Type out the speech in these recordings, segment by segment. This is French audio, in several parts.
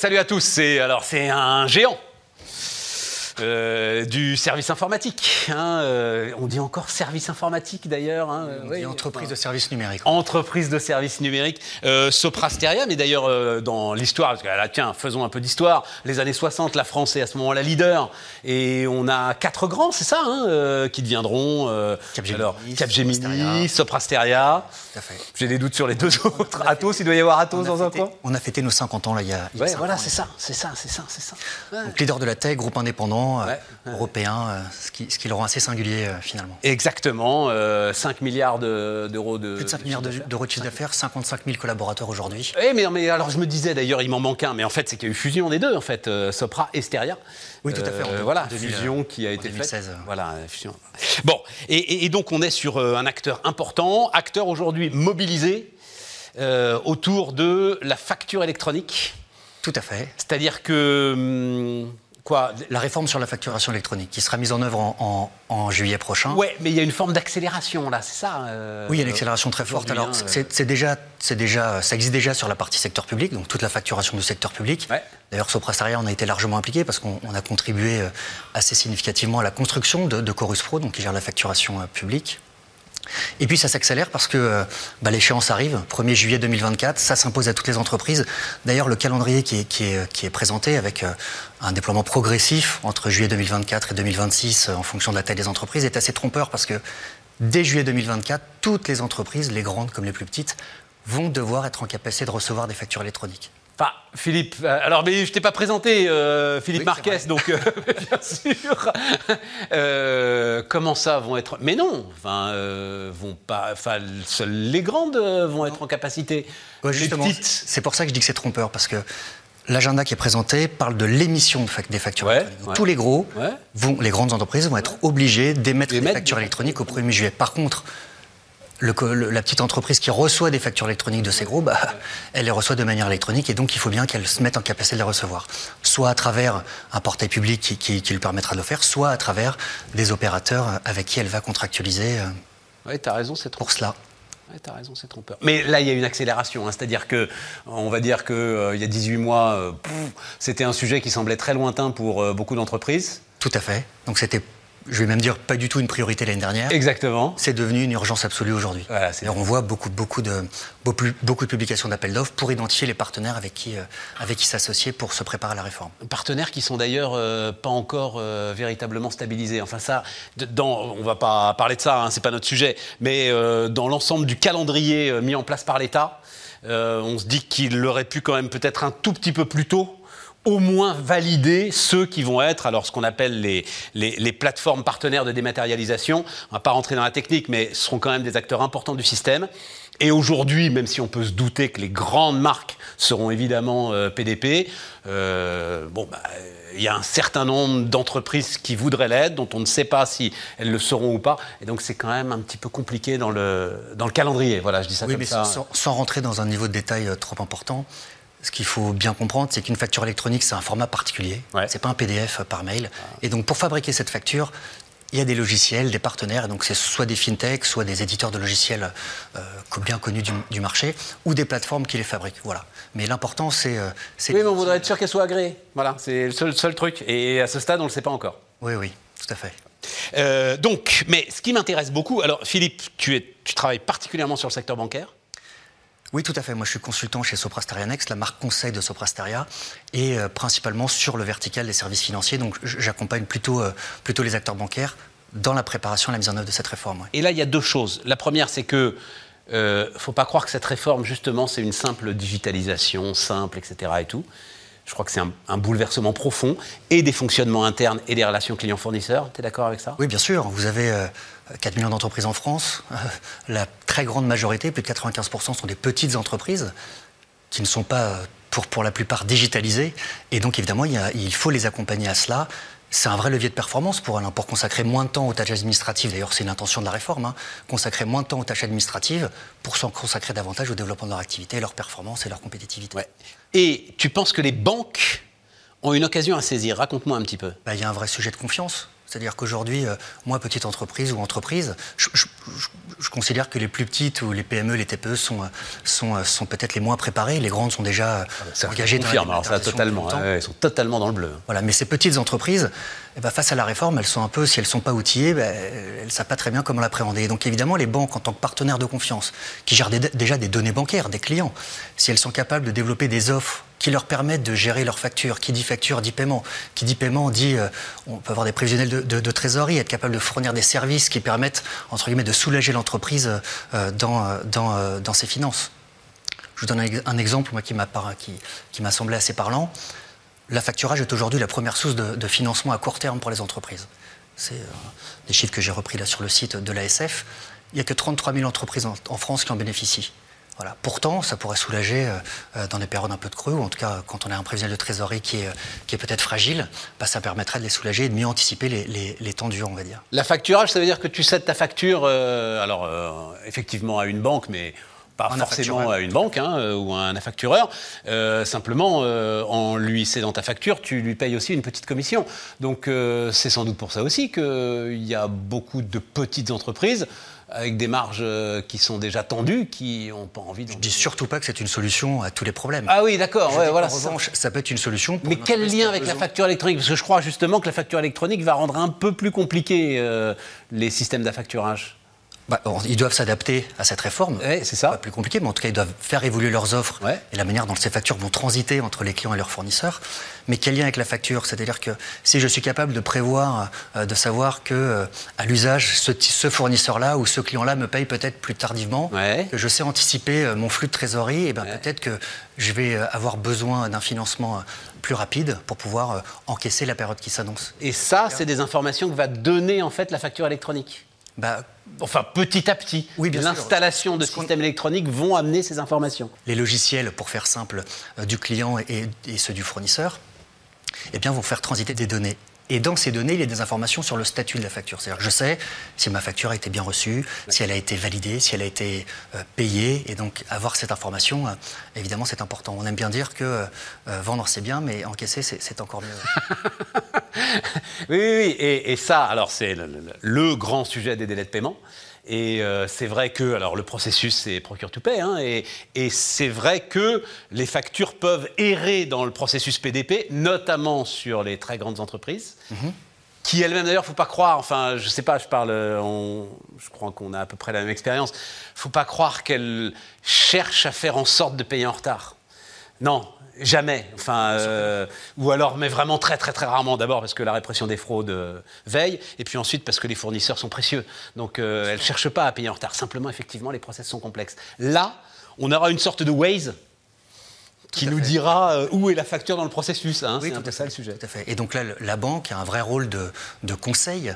Salut à tous, c'est alors c'est un géant. Euh, du service informatique. hein, euh, on dit encore service informatique d'ailleurs. hein, euh, oui, entreprise de services numériques. entreprise de services numériques, euh, Sopra Steria, mais d'ailleurs dans l'histoire, parce que là, tiens, faisons un peu d'histoire, les années 60, la France est à ce moment-là leader, et on a quatre grands, c'est ça, hein, qui deviendront Capgemini, alors, Capgemini, Soprasteria. J'ai des doutes sur les deux autres, Atos, il doit y avoir Atos dans un coin on a fêté nos 50 ans là, il y a, Ouais, voilà, c'est ça, c'est ça, c'est ça, c'est ça. Ouais. Donc leader de la tech, groupe indépendant, euh, Ouais, européen, euh, ce, qui, ce qui le rend assez singulier euh, finalement. Exactement, euh, 5 milliards de- d'euros de... Plus de 5 milliards de- d'euros de chiffre d'affaires, 55 000 collaborateurs aujourd'hui. Eh mais, mais alors je me disais d'ailleurs il m'en manque un, mais en fait c'est qu'il y a eu fusion des deux en fait, Sopra et Steria. Oui, tout à fait, en voilà, en 2000, fusion qui a été 2016, faite. euh. Voilà, fusion. Bon, et, donc on est sur un acteur important, acteur aujourd'hui mobilisé euh, autour de la facture électronique. Tout à fait. C'est-à-dire que hum, quoi La réforme sur la facturation électronique qui sera mise en œuvre en, en- en juillet prochain. Ouais, mais il y a une forme d'accélération là, c'est ça. euh, Oui, il y a une accélération très forte. Alors, hein, c'est déjà, c'est déjà, ça existe déjà sur la partie secteur public, donc toute la facturation du secteur public. Ouais. D'ailleurs, Sopra Steria, on a été largement impliqué parce qu'on on a contribué euh, assez significativement à la construction de, de Chorus Pro, donc qui gère la facturation euh, publique. Et puis ça s'accélère parce que euh, bah, l'échéance arrive, 1er juillet 2024, ça s'impose à toutes les entreprises. D'ailleurs, le calendrier qui est, qui est, présenté avec euh, un déploiement progressif entre juillet 2024 et 2026 euh, en fonction de la taille des entreprises est assez trompeur parce que dès juillet 2024, toutes les entreprises, les grandes comme les plus petites, vont devoir être en capacité de recevoir des factures électroniques. Enfin, Philippe, euh, alors mais je t'ai pas présenté, euh, Philippe Oui, Marquez, donc euh, bien sûr. Euh, comment ça vont être Mais non, enfin, vont pas. Enfin, seules les grandes vont être en capacité. Ouais, les justement, petites. c'est pour ça que je dis que c'est trompeur, parce que l'agenda qui est présenté parle de l'émission des factures Ouais, électroniques. Ouais. Tous les gros, vont, les grandes entreprises vont être obligées d'émettre des factures électroniques au 1er juillet. Par contre, le co- le- la petite entreprise qui reçoit des factures électroniques de ces gros, bah, elle les reçoit de manière électronique et donc il faut bien qu'elle se mette en capacité de les recevoir. Soit à travers un portail public qui, qui- qui lui permettra de le faire, soit à travers des opérateurs avec qui elle va contractualiser euh, Ouais, t'as raison, c'est trop. pour cela. Ouais, t'as raison, c'est trompeur. Mais là, il y a une accélération. hein, C'est-à-dire que, on va dire qu'il il y a 18 mois, euh, c'était un sujet qui semblait très lointain pour euh, beaucoup d'entreprises. Tout à fait. Donc c'était, je vais même dire, pas du tout une priorité l'année dernière. Exactement. C'est devenu une urgence absolue aujourd'hui. Voilà, on voit beaucoup, beaucoup, de, beaucoup, de publications d'appels d'offres pour identifier les partenaires avec qui, euh, avec qui s'associer pour se préparer à la réforme. Partenaires qui sont d'ailleurs euh, pas encore euh, véritablement stabilisés. Enfin ça, dans, on va pas parler de ça, hein, c'est pas notre sujet, mais dans l'ensemble du calendrier mis en place par l'État, on se dit qu'il aurait pu quand même peut-être un tout petit peu plus tôt au moins valider ceux qui vont être, alors ce qu'on appelle les, les, les plateformes partenaires de dématérialisation. On va pas rentrer dans la technique, mais ce seront quand même des acteurs importants du système. Et aujourd'hui, même si on peut se douter que les grandes marques seront évidemment euh, PDP, euh, bon, bah, il y a un certain nombre d'entreprises qui voudraient l'être, dont on ne sait pas si elles le seront ou pas. Et donc, c'est quand même un petit peu compliqué dans le, dans le calendrier. Voilà, je dis ça Oui, comme mais ça. sans, sans rentrer dans un niveau de détail euh, trop important, ce qu'il faut bien comprendre, c'est qu'une facture électronique, c'est un format particulier. Ouais. C'est pas un PDF par mail. Et donc, pour fabriquer cette facture, il y a des logiciels, des partenaires, et donc c'est soit des fintechs, soit des éditeurs de logiciels euh, bien connus du, du marché, ou des plateformes qui les fabriquent. Voilà. Mais l'important, c'est. euh, c'est- Oui, mais on voudrait être sûr qu'elles soient agréées. Voilà, c'est le seul, seul truc. Et à ce stade, on ne le sait pas encore. Oui, oui, tout à fait. Euh, donc, mais ce qui m'intéresse beaucoup, alors Philippe, tu, es, tu travailles particulièrement sur le secteur bancaire. Oui, tout à fait. Moi, je suis consultant chez Soprasteria Next, la marque conseil de Soprasteria, et euh, principalement sur le vertical des services financiers. Donc, j'accompagne plutôt, euh, plutôt les acteurs bancaires dans la préparation et la mise en œuvre de cette réforme. Et là, il y a deux choses. La première, c'est que euh, faut pas croire que cette réforme, justement, c'est une simple digitalisation, simple, etc. Et tout. Je crois que c'est un, bouleversement profond et des fonctionnements internes et des relations clients-fournisseurs. Tu es d'accord avec ça? Oui, bien sûr. Vous avez euh, 4 millions d'entreprises en France. Euh, la très grande majorité, plus de 95%, sont des petites entreprises qui ne sont pas, euh, pour, pour la plupart, digitalisées. Et donc, évidemment, il faut les accompagner à cela. C'est un vrai levier de performance pour hein, pour consacrer moins de temps aux tâches administratives. D'ailleurs, c'est une intention de la réforme, hein, consacrer moins de temps aux tâches administratives pour s'en consacrer davantage au développement de leur activité, leur performance et leur compétitivité. Ouais. Et tu penses que les banques ont une occasion à saisir? Raconte-moi un petit peu. Bah, il y a un vrai sujet de confiance. C'est-à-dire qu'aujourd'hui, euh, moi, petite entreprise ou entreprise, je, considère que les plus petites ou les PME, les TPE sont, sont, sont peut-être les moins préparées. Les grandes sont déjà ah, engagées dans la alors ça, totalement, elles sont totalement dans le bleu. Voilà, mais ces petites entreprises, eh ben, face à la réforme, elles sont un peu, si elles ne sont pas outillées, ben, elles ne savent pas très bien comment l'appréhender. Donc évidemment, les banques, en tant que partenaires de confiance, qui gèrent déjà des données bancaires, des clients, si elles sont capables de développer des offres qui leur permettent de gérer leurs factures. Qui dit facture dit paiement. Qui dit paiement dit euh, on peut avoir des prévisionnels de, trésorerie, être capable de fournir des services qui permettent entre guillemets de soulager l'entreprise euh, dans, euh, dans, ses finances. Je vous donne un, exemple moi, qui m'a semblé assez parlant. La facturage est aujourd'hui la première source de, financement à court terme pour les entreprises. C'est des chiffres que j'ai repris là sur le site de l'ASF. Il n'y a que 33 000 entreprises en France qui en bénéficient. Pourtant, ça pourrait soulager euh, euh, dans des périodes un peu de creux, ou en tout cas quand on a un prévisionnel de trésorerie qui est, euh, peut-être fragile, bah, ça permettrait de les soulager et de mieux anticiper les, les, les temps on va dire. La facturage, ça veut dire que tu cèdes ta facture, alors effectivement à une banque, mais pas forcément à une banque hein, ou à un affactureur. simplement, en lui cédant ta facture, tu lui payes aussi une petite commission. Donc c'est sans doute pour ça aussi qu'il y a beaucoup de petites entreprises avec des marges euh, qui sont déjà tendues, qui n'ont pas envie de... Je dis surtout pas que c'est une solution à tous les problèmes. Ah oui, d'accord. voilà, en revanche, ça. peut être une solution. Mais quel lien avec la facture électronique? Parce que je crois justement que la facture électronique va rendre un peu plus compliqué euh, les systèmes d'affacturage. Bah, ils doivent s'adapter à cette réforme. c'est ça. Pas plus compliqué, mais en tout cas, ils doivent faire évoluer leurs offres et la manière dont ces factures vont transiter entre les clients et leurs fournisseurs. Mais quel lien avec la facture? C'est-à-dire que si je suis capable de prévoir, euh, de savoir que euh, à l'usage, ce, fournisseur-là ou ce client-là me paye peut-être plus tardivement, que je sais anticiper euh, mon flux de trésorerie, et ben peut-être que je vais avoir besoin d'un financement plus rapide pour pouvoir encaisser la période qui s'annonce. Et ça, c'est des informations que va donner en fait la facture électronique? Bah, enfin, petit à petit, oui, l'installation de systèmes électroniques vont amener ces informations. Les logiciels, pour faire simple, euh, du client et, ceux du fournisseur, eh bien, vont faire transiter des données et dans ces données, il y a des informations sur le statut de la facture. C'est-à-dire que je sais si ma facture a été bien reçue, si elle a été validée, si elle a été euh, payée. Et donc, avoir cette information, euh, évidemment, c'est important. On aime bien dire que euh, vendre, c'est bien, mais encaisser, c'est encore mieux. oui, oui, oui. Et, ça, alors, c'est le, grand sujet des délais de paiement. Et euh, c'est vrai que, alors le processus c'est procure to pay, hein, et, c'est vrai que les factures peuvent errer dans le processus PDP, notamment sur les très grandes entreprises. Mhm. Qui elles-mêmes d'ailleurs, faut pas croire, enfin je sais pas, je parle, je crois qu'on a à peu près la même expérience, faut pas croire qu'elles cherchent à faire en sorte de payer en retard. Non, Jamais. Enfin, euh, ou alors, mais vraiment très, très, très rarement. D'abord parce que la répression des fraudes euh, veille, et puis ensuite parce que les fournisseurs sont précieux. Donc, euh, elles ne cherchent pas à payer en retard. Simplement, effectivement, les process sont complexes. Là, on aura une sorte de Waze qui nous dira où est la facture dans le processus. Hein. c'est un peu ça le sujet. Tout à fait. Et donc là, la banque a un vrai rôle de, de conseil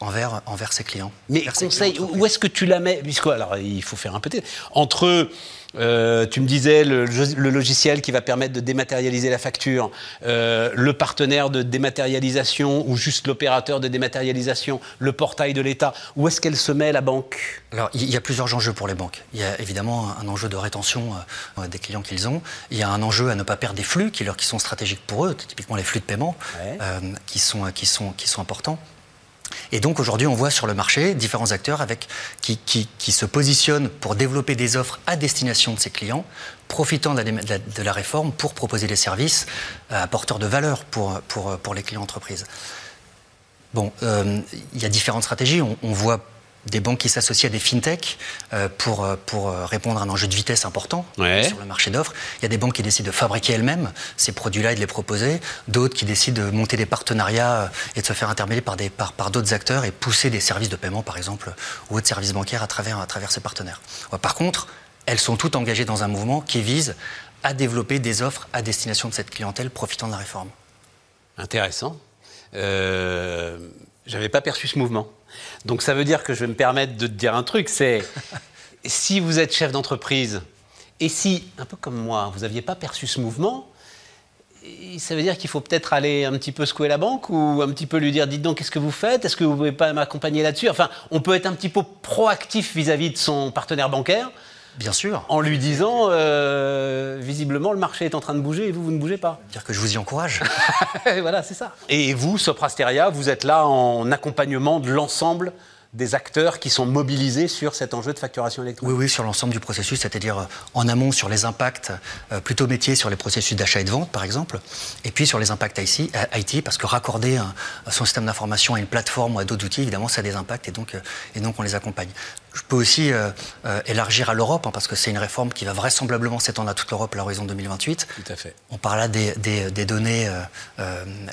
envers, envers ses clients. Mais conseil, où est-ce que tu la mets? Puisque, alors, il faut faire un petit... Entre euh, tu me disais le, logiciel qui va permettre de dématérialiser la facture, euh, le partenaire de dématérialisation ou juste l'opérateur de dématérialisation, le portail de l'État. Où est-ce qu'elle se met la banque? Alors il y a plusieurs enjeux pour les banques. Il y a évidemment un enjeu de rétention euh, des clients qu'ils ont. Il y a un enjeu à ne pas perdre des flux qui, qui sont stratégiques pour eux, typiquement les flux de paiement, qui, sont, qui, sont, qui sont importants. Et donc aujourd'hui, on voit sur le marché différents acteurs avec, qui, qui, se positionnent pour développer des offres à destination de ces clients, profitant de la, réforme pour proposer des services euh, apporteurs de valeur pour, pour, pour les clients entreprises. Bon, euh, il y a différentes stratégies. On voit des banques qui s'associent à des fintechs euh, pour, euh, pour euh, répondre à un enjeu de vitesse important sur le marché d'offres. Il y a des banques qui décident de fabriquer elles-mêmes ces produits-là et de les proposer. D'autres qui décident de monter des partenariats et de se faire intermédier par, des, par, par d'autres acteurs et pousser des services de paiement, par exemple, ou autres services bancaires à travers, à travers ces partenaires. Par contre, elles sont toutes engagées dans un mouvement qui vise à développer des offres à destination de cette clientèle profitant de la réforme. Intéressant. Euh, J'avais pas perçu ce mouvement. Donc ça veut dire que je vais me permettre de te dire un truc, c'est si vous êtes chef d'entreprise et si, un peu comme moi, vous n'aviez pas perçu ce mouvement, ça veut dire qu'il faut peut-être aller un petit peu secouer la banque ou un petit peu lui dire dites donc qu'est-ce que vous faites? Est-ce que vous pouvez pas m'accompagner là-dessus? Enfin, on peut être un petit peu proactif vis-à-vis de son partenaire bancaire Bien sûr. En lui disant, euh, visiblement, le marché est en train de bouger et vous, vous ne bougez pas. Dire que je vous y encourage. voilà, c'est ça. Et vous, Soprasteria, vous êtes là en accompagnement de l'ensemble des acteurs qui sont mobilisés sur cet enjeu de facturation électronique Oui, oui, sur l'ensemble du processus, c'est-à-dire euh, en amont sur les impacts euh, plutôt métiers sur les processus d'achat et de vente, par exemple, et puis sur les impacts IT, parce que raccorder son système d'information à une plateforme ou à d'autres outils, évidemment, ça a des impacts et donc, et donc on les accompagne. Je peux aussi élargir à l'Europe, hein, parce que c'est une réforme qui va vraisemblablement s'étendre à toute l'Europe à l'horizon 2028. Tout à fait. On parle là des, des, données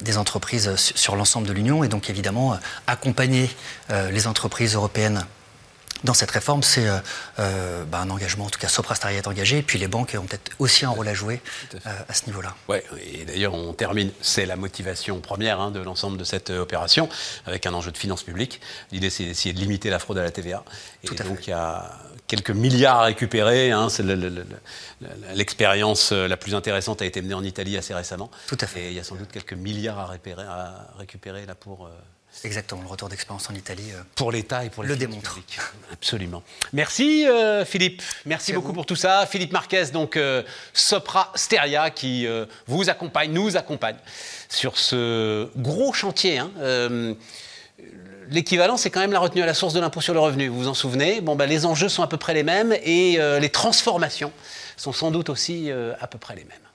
des entreprises sur l'ensemble de l'Union, et donc évidemment accompagner les entreprises européennes dans cette réforme, c'est euh, euh, bah, un engagement, en tout cas Soprasteria est engagé, et puis les banques ont peut-être aussi un rôle à jouer à, euh, ce niveau-là. Ouais, et d'ailleurs on termine, c'est la motivation première hein, de l'ensemble de cette opération, avec un enjeu de finances publiques. L'idée c'est d'essayer de limiter la fraude à la TVA. Et donc il y a quelques milliards à récupérer. Hein, L'expérience la plus intéressante a été menée en Italie assez récemment. Tout à fait. Et il y a sans doute quelques milliards à, récupérer, à récupérer là pour Exactement, le retour d'expérience en Italie. Euh, pour l'État et pour les Le démontre. Absolument. Merci euh, Philippe, merci, beaucoup pour tout ça. Philippe Marquez, donc euh, Sopra Steria, qui vous accompagne, nous accompagne sur ce gros chantier. Hein. L'équivalent, c'est quand même la retenue à la source de l'impôt sur le revenu. Vous vous en souvenez? Bon, ben, les enjeux sont à peu près les mêmes et les transformations sont sans doute aussi à peu près les mêmes.